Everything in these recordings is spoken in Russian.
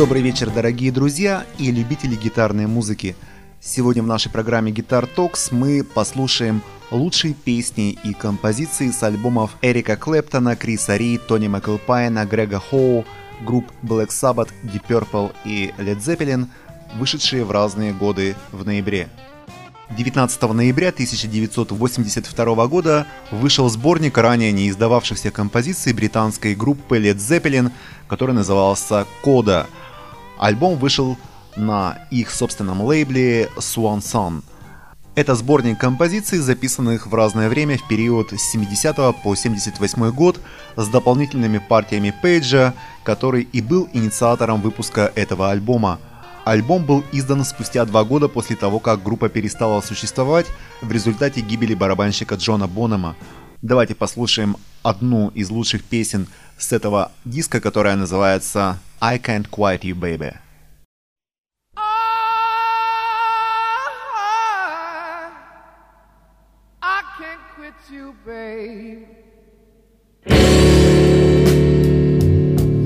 Добрый вечер, дорогие друзья и любители гитарной музыки. Сегодня в нашей программе Guitar Talks мы послушаем лучшие песни и композиции с альбомов Эрика Клэптона, Криса Ри, Тони Маклпайна, Грега Хоу, групп Black Sabbath, Deep Purple и Led Zeppelin, вышедшие в разные годы в ноябре. 19 ноября 1982 года вышел сборник ранее не издававшихся композиций британской группы Led Zeppelin, который назывался «Кода». Альбом вышел на их собственном лейбле Swan Song. Это сборник композиций, записанных в разное время в период с 70 по 78 год с дополнительными партиями Пейджа, который и был инициатором выпуска этого альбома. Альбом был издан спустя два года после того, как группа перестала существовать в результате гибели барабанщика Джона Бонома. Давайте послушаем одну из лучших песен с этого диска, которая называется I Can't Quiet You Baby. I, can't quit you, babe.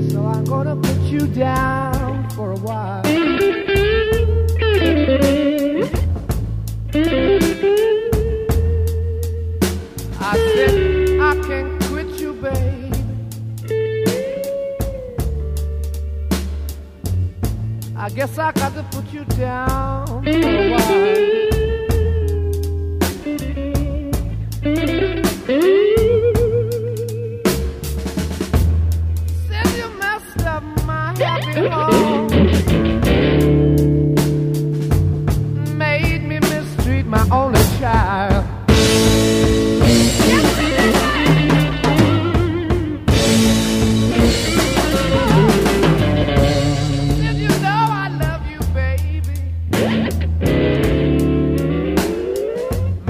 So I'm gonna put you down I guess I got to put you down for a while. Said you messed up my happy heart.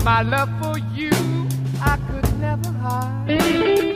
My love for you I could never hide.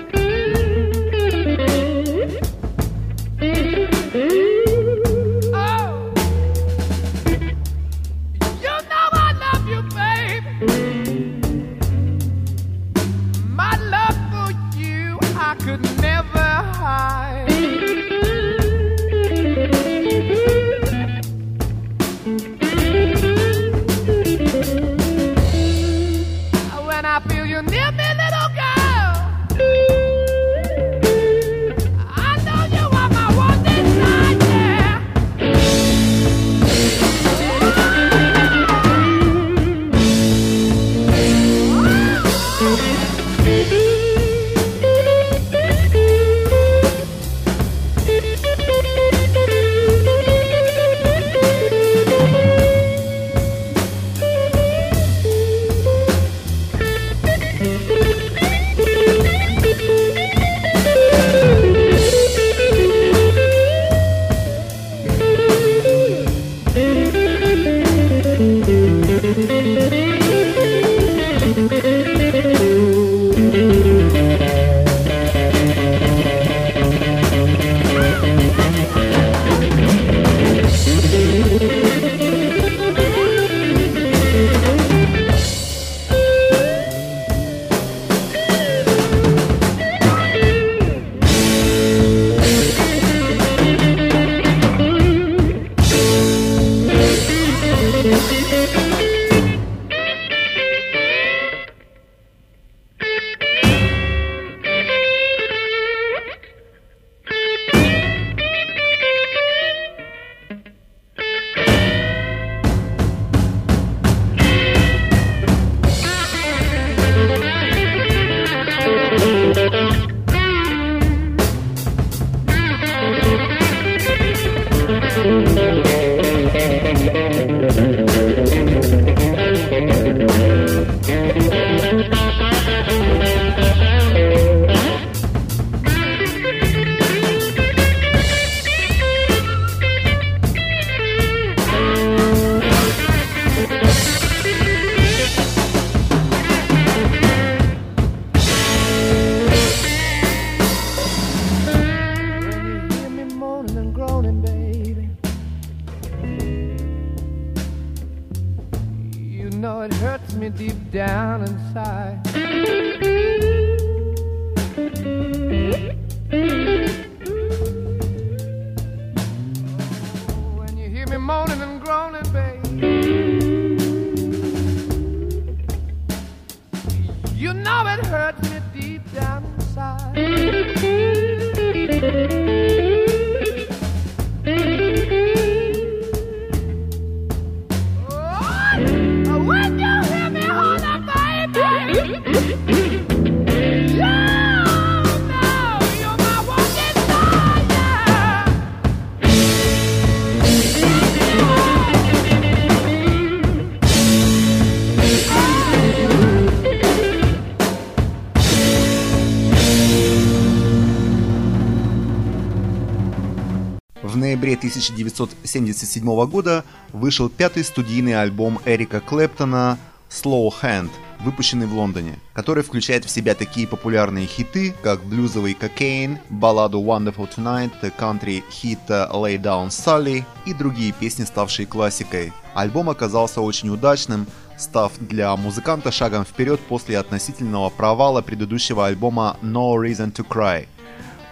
1977 года вышел пятый студийный альбом Эрика Клэптона «Slow Hand», выпущенный в Лондоне, который включает в себя такие популярные хиты, как блюзовый «Cocaine», балладу «Wonderful Tonight», кантри-хит «Lay Down Sally» и другие песни, ставшие классикой. Альбом оказался очень удачным, став для музыканта шагом вперед после относительного провала предыдущего альбома «No Reason to Cry»,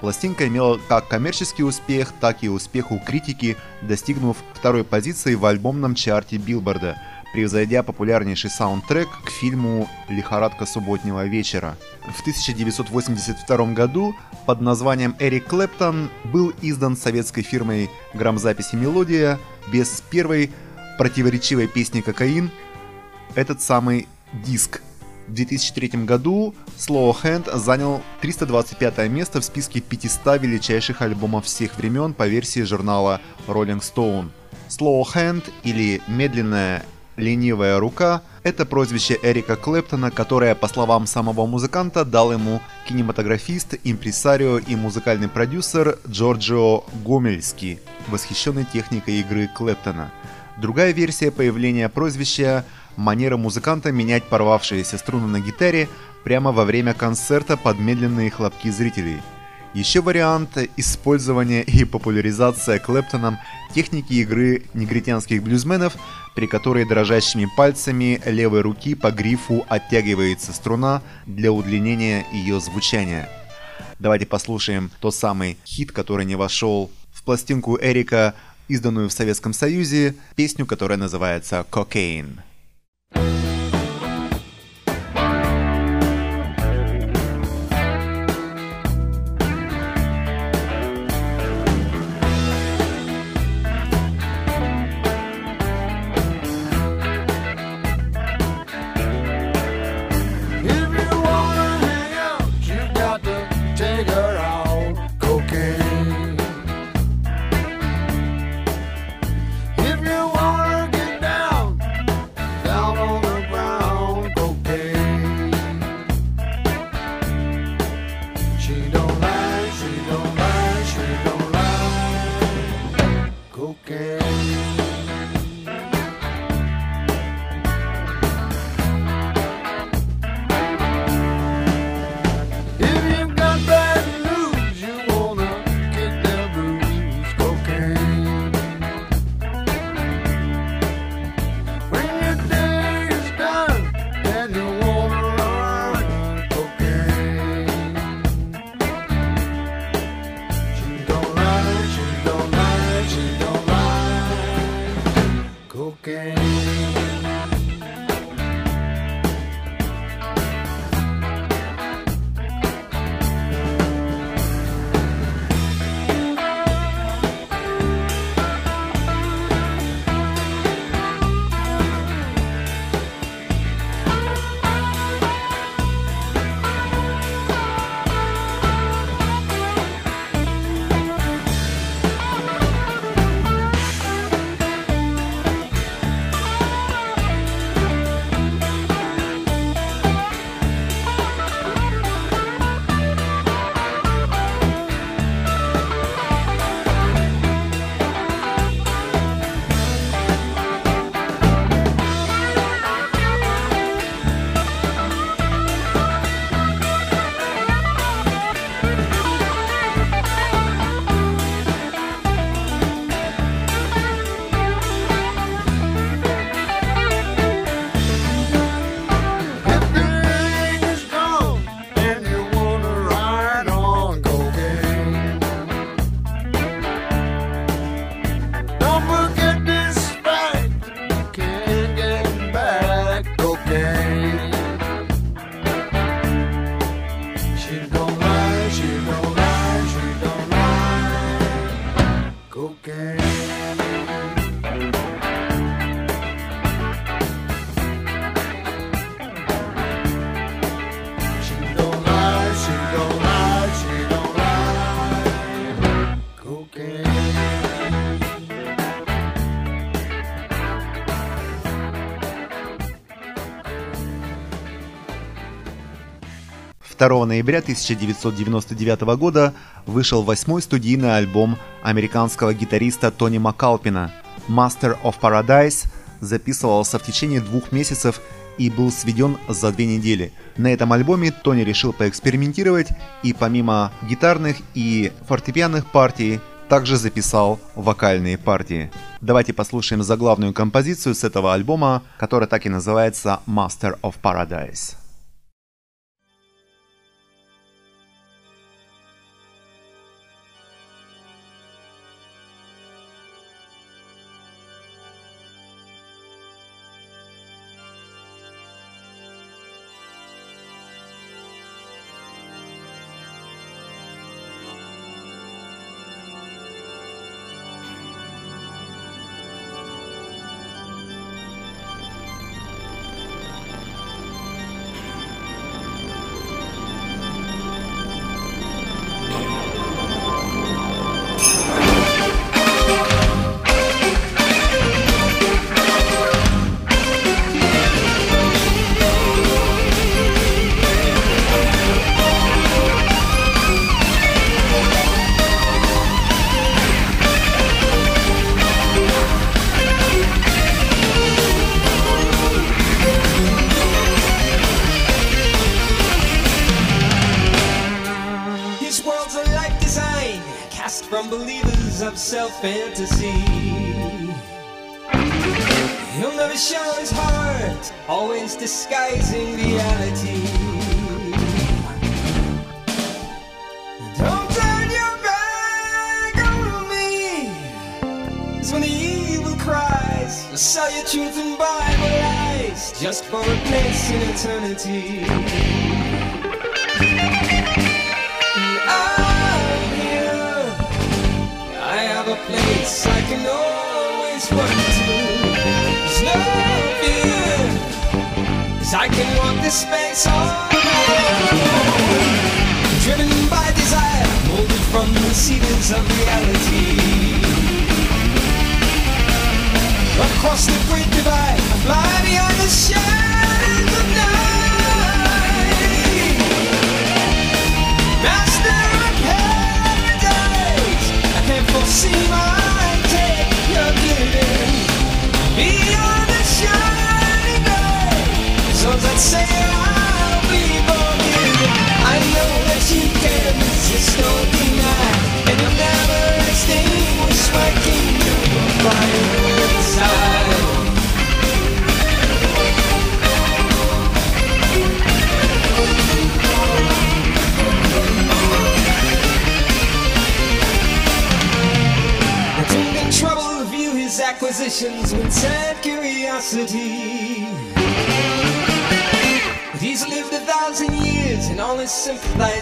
Пластинка имела как коммерческий успех, так и успех у критики, достигнув второй позиции в альбомном чарте Билборда, превзойдя популярнейший саундтрек к фильму «Лихорадка субботнего вечера». В 1982 году под названием «Эрик Клэптон» был издан советской фирмой грамзаписи «Мелодия» без первой противоречивой песни «Кокаин» этот самый диск – в 2003 году Slow Hand занял 325 место в списке 500 величайших альбомов всех времен по версии журнала Rolling Stone. Slow Hand или «Медленная ленивая рука» — это прозвище Эрика Клэптона, которое, по словам самого музыканта, дал ему кинематографист, импресарио и музыкальный продюсер Джорджио Гомельский, восхищенный техникой игры Клэптона. Другая версия появления прозвища – манера музыканта менять порвавшиеся струны на гитаре прямо во время концерта под медленные хлопки зрителей. Еще вариант использования и популяризация Клэптоном техники игры негритянских блюзменов, при которой дрожащими пальцами левой руки по грифу оттягивается струна для удлинения ее звучания. Давайте послушаем тот самый хит, который не вошел в пластинку Эрика, изданную в Советском Союзе, песню, которая называется «Cocaine». Thank you. Ноября 1999 года вышел восьмой студийный альбом американского гитариста Тони Макалпина «Master of Paradise», записывался в течение двух месяцев и был сведен за две недели. На этом альбоме Тони решил поэкспериментировать и помимо гитарных и фортепианных партий также записал вокальные партии. Давайте послушаем заглавную композицию с этого альбома, которая так и называется Master of Paradise. His world's a life design cast from believers of self fantasy. He'll never show his heart, always disguising reality. Don't turn your back on me. It's when the evil cries, sell your truth and Bible lies just for a place in eternity. A I can always run to. Fear, 'cause I can walk this space on. Driven by desire, molded from the cedars of reality. Across the great divide, I fly behind the shadows of night. Master of paradise, I can't foresee my say I'll be forgiven. I know that you can resist or life.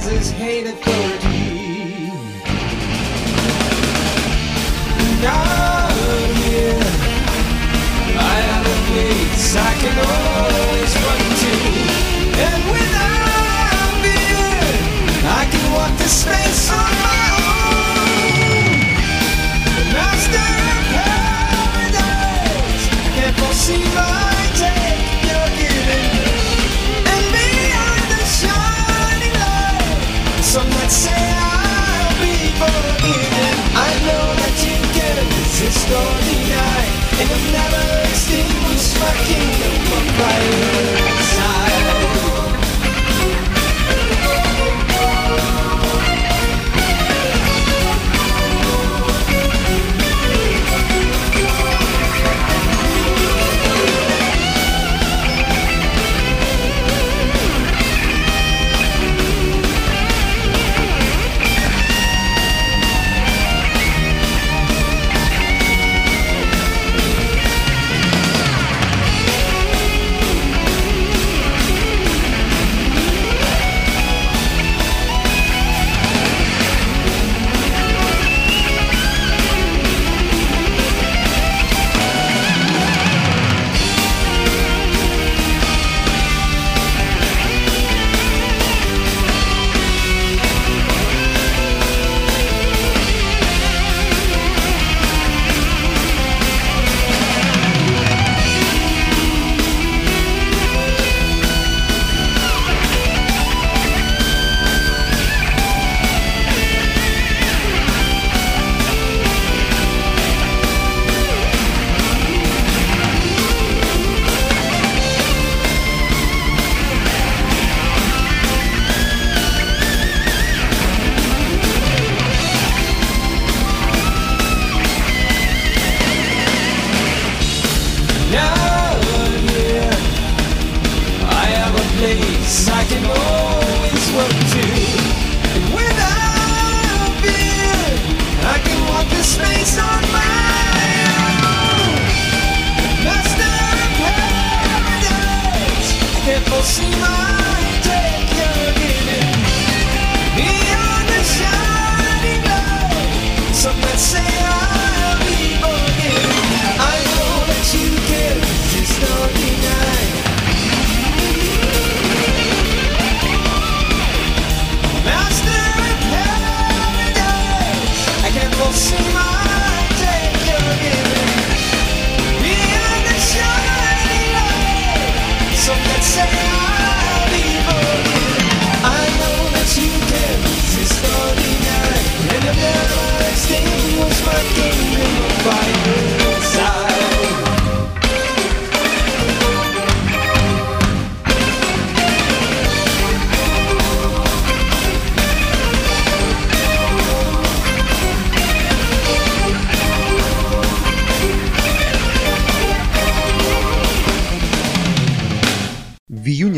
kingdom of light.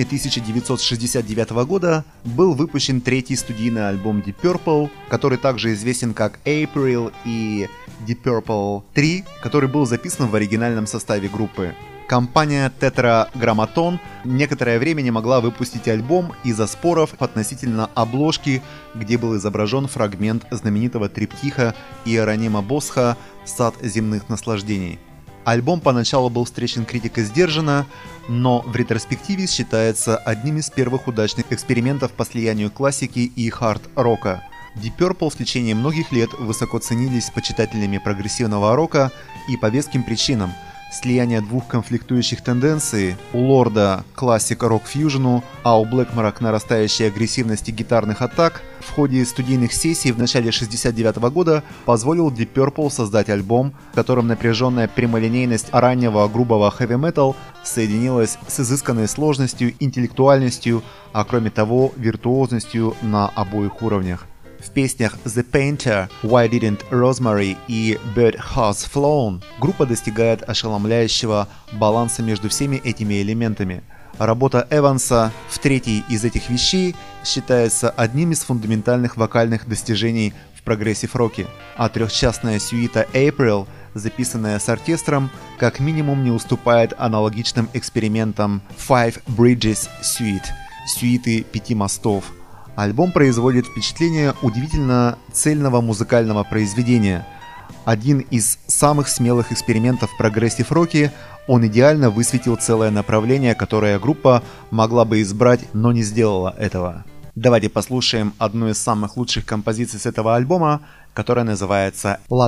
1969 года был выпущен третий студийный альбом Deep Purple, который также известен как April и Deep Purple 3, который был записан в оригинальном составе группы. Компания Tetragrammaton некоторое время не могла выпустить альбом из-за споров относительно обложки, где был изображен фрагмент знаменитого триптиха Иеронима Босха «Сад земных наслаждений». Альбом поначалу был встречен критикой сдержанно, но в ретроспективе считается одним из первых удачных экспериментов по слиянию классики и хард-рока. Deep Purple в течение многих лет высоко ценились почитателями прогрессивного рока и по веским причинам. Слияние двух конфликтующих тенденций у Лорда классик рок-фьюжену, а у Блэкмора к нарастающей агрессивности гитарных атак в ходе студийных сессий в начале 69 года позволил Deep Purple создать альбом, в котором напряженная прямолинейность раннего грубого хэви-метал соединилась с изысканной сложностью, интеллектуальностью, а кроме того виртуозностью на обоих уровнях. В песнях The Painter, Why Didn't Rosemary и Bird Has Flown. Группа достигает ошеломляющего баланса между всеми этими элементами. Работа Эванса в третьей из этих вещей считается одним из фундаментальных вокальных достижений в прогрессив-роке, а трехчастная сюита April, записанная с оркестром, как минимум не уступает аналогичным экспериментам Five Bridges Suite, сюиты пяти мостов, Альбом производит впечатление удивительно цельного музыкального произведения. Один из самых смелых экспериментов в прогрессив-роке, он идеально высветил целое направление, которое группа могла бы избрать, но не сделала этого. Давайте послушаем одну из самых лучших композиций с этого альбома, которая называется «Ла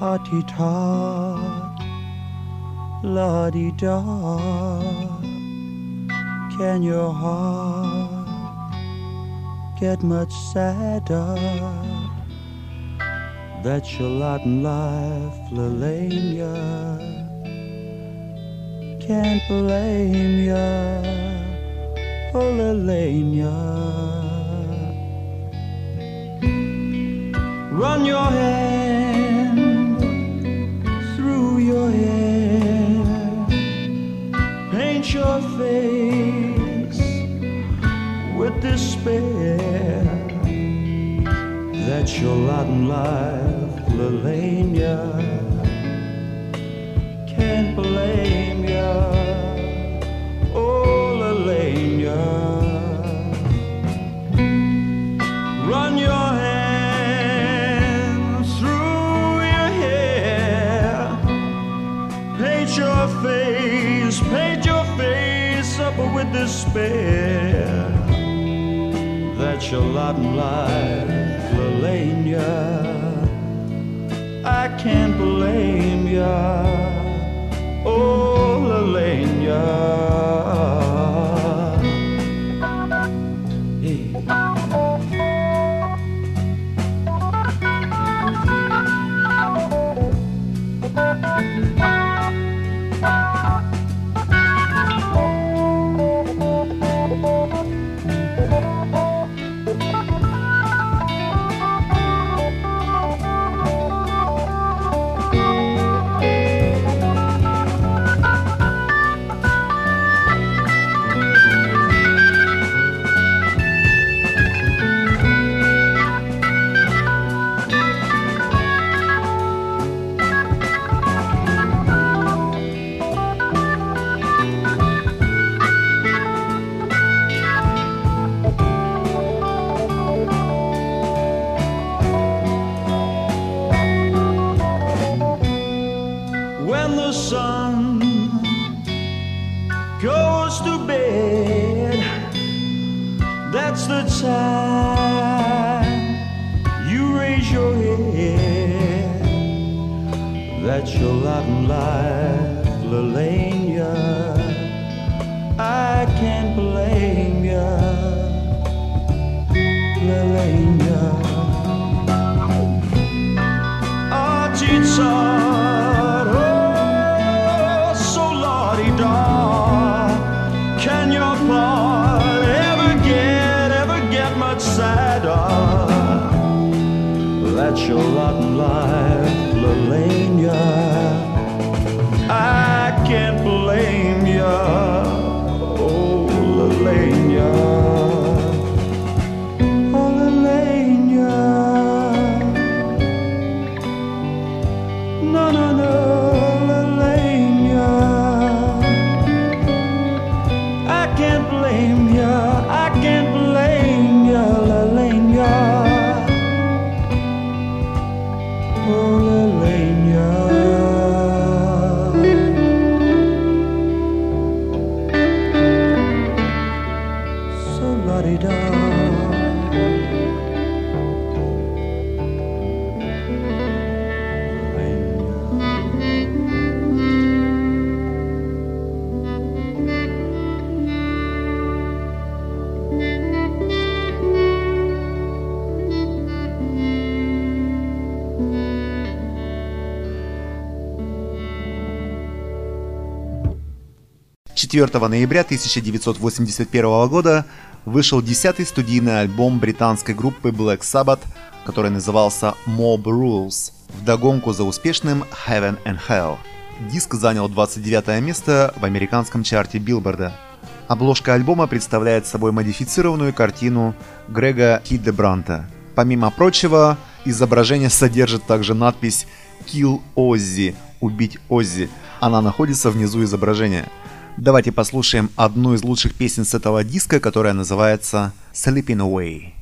Artie tot, la di da. Can your heart get much sadder? That's your Latin life, Lelania. Can't blame ya, oh Lelania. Run your hand your face with despair. That's your Latin life, Lelania. Despair. That's your lot in life, Lelania. I can't blame ya. Oh, Lelania. 4 ноября 1981 года вышел 10-й студийный альбом британской группы Black Sabbath, который назывался Mob Rules, вдогонку за успешным Heaven and Hell. Диск занял 29 место в американском чарте Билборда. Обложка альбома представляет собой модифицированную картину Грега Хильдебранта. Помимо прочего, изображение содержит также надпись «Kill Ozzy» – «Убить Оззи». Она находится внизу изображения – Давайте послушаем одну из лучших песен с этого диска, которая называется «Sleeping Away».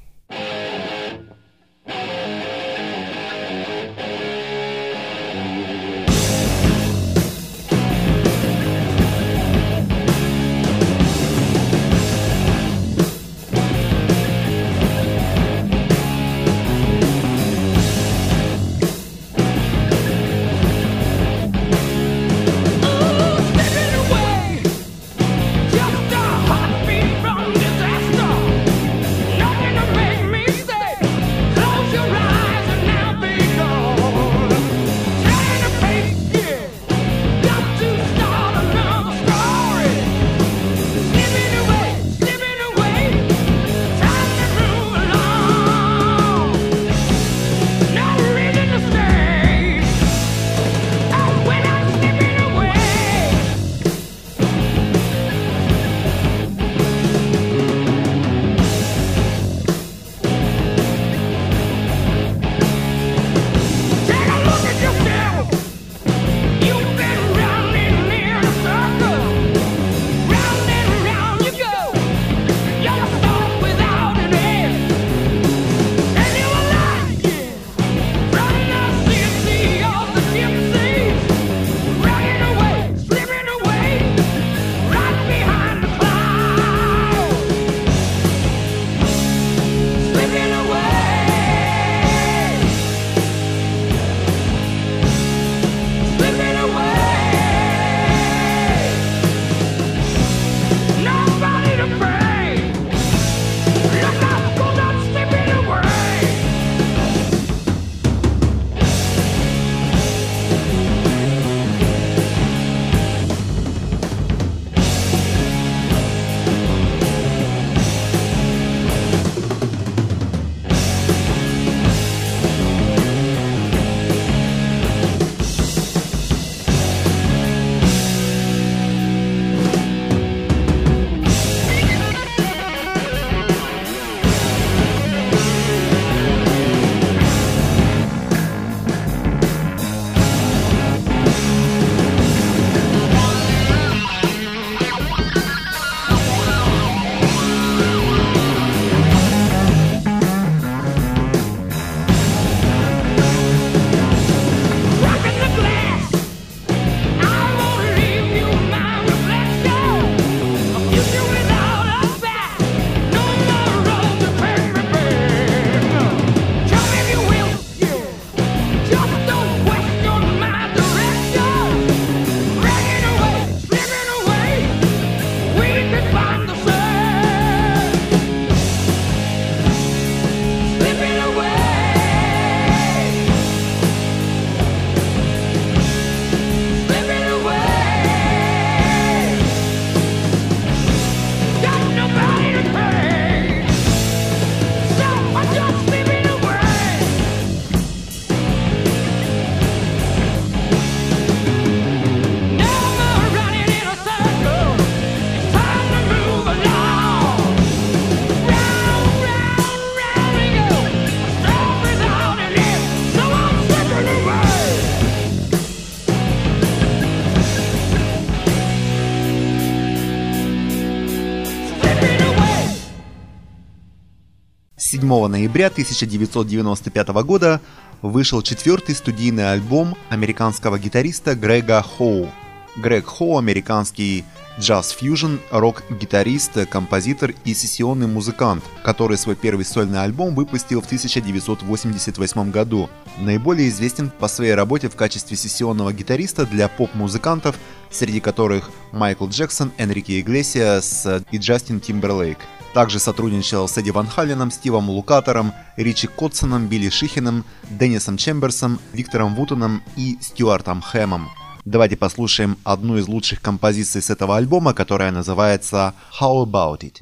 7 ноября 1995 года вышел четвертый студийный альбом американского гитариста Грега Хоу. Грег Хоу – американский джаз-фьюжн, рок-гитарист, композитор и сессионный музыкант, который свой первый сольный альбом выпустил в 1988 году. Наиболее известен по своей работе в качестве сессионного гитариста для поп-музыкантов, среди которых Майкл Джексон, Энрике Иглесиас и Джастин Тимберлейк. Также сотрудничал с Эдди Ван Халленом, Стивом Лукатором, Ричи Котсоном, Билли Шихиным, Деннисом Чемберсом, Виктором Вутоном и Стюартом Хэмом. Давайте послушаем одну из лучших композиций с этого альбома, которая называется How About It.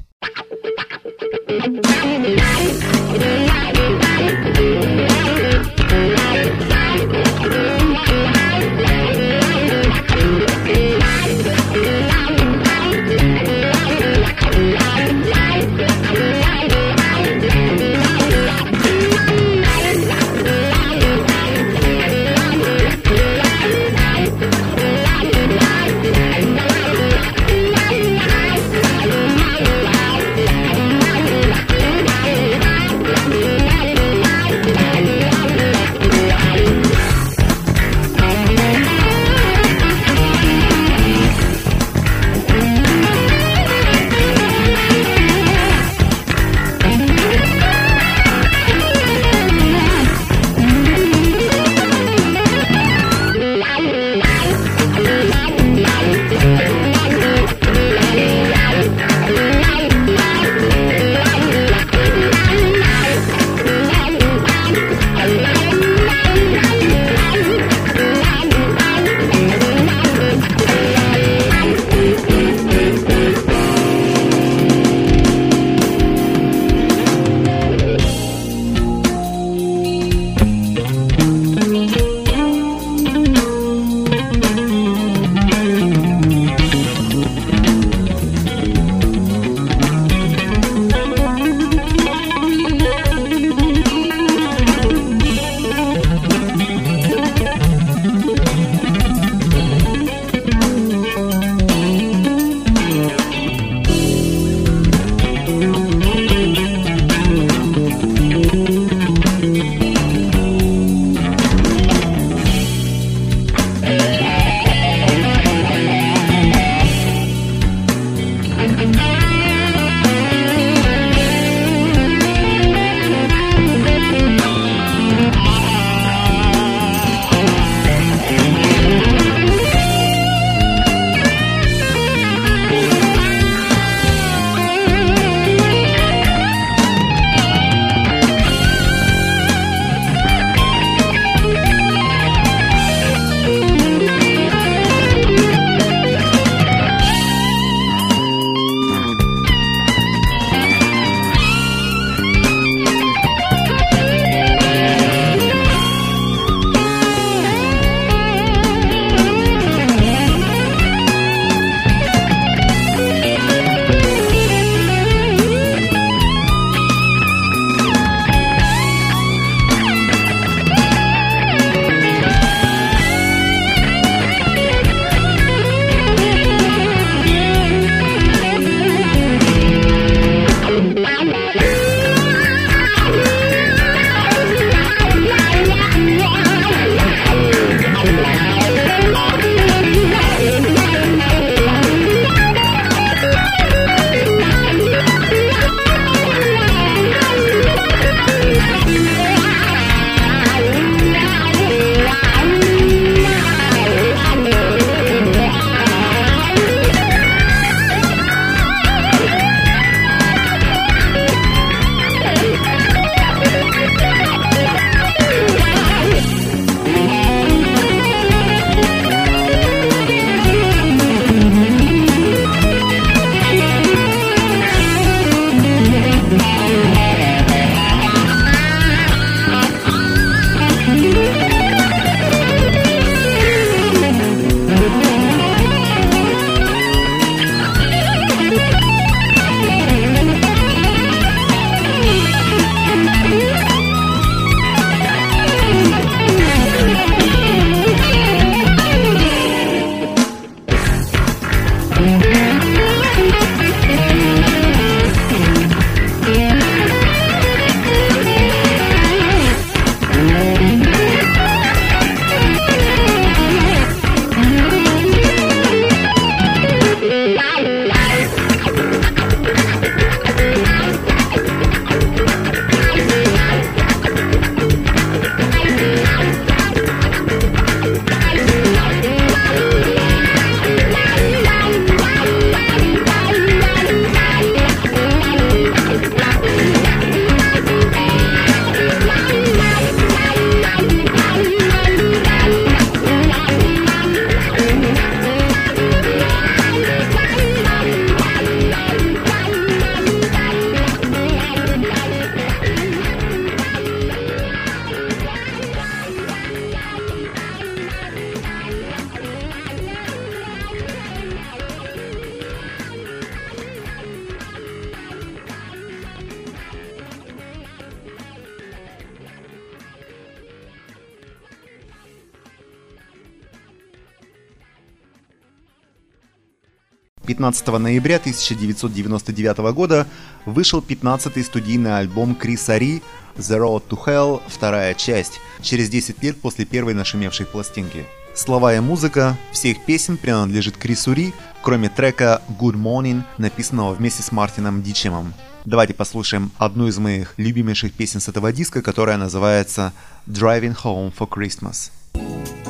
15 ноября 1999 года вышел 15-й студийный альбом Криса Ри «The Road to Hell. Вторая часть» через 10 лет после первой нашумевшей пластинки. Слова и музыка всех песен принадлежит Крису Ри, кроме трека «Good Morning», написанного вместе с Мартином Дичемом. Давайте послушаем одну из моих любимейших песен с этого диска, которая называется «Driving Home for Christmas». thank you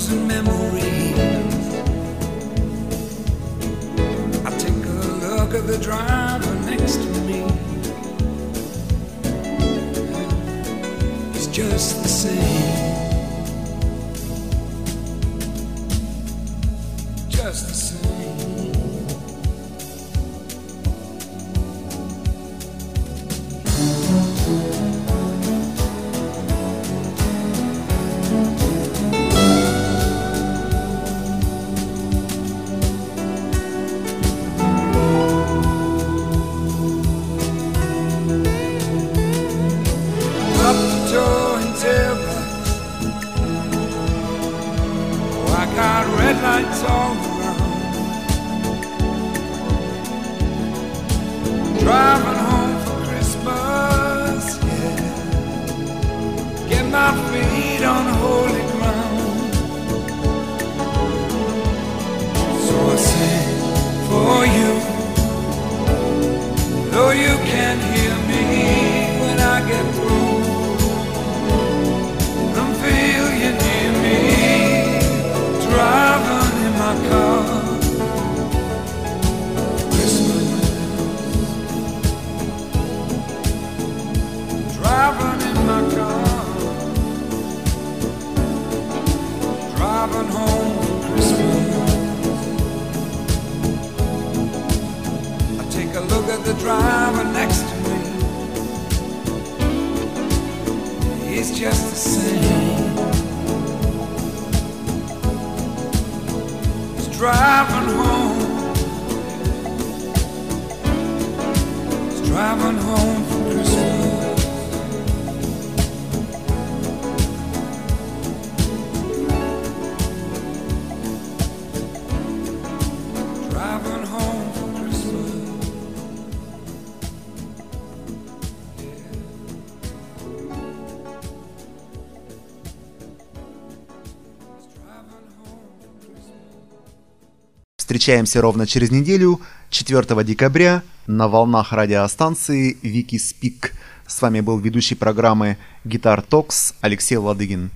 frozen memory. I take a look at the driver next to me. He's just the same. Встречаемся ровно через неделю, 4 декабря, на волнах радиостанции Вики Спик. С вами был ведущий программы Гитар Токс Алексей Ладыгин.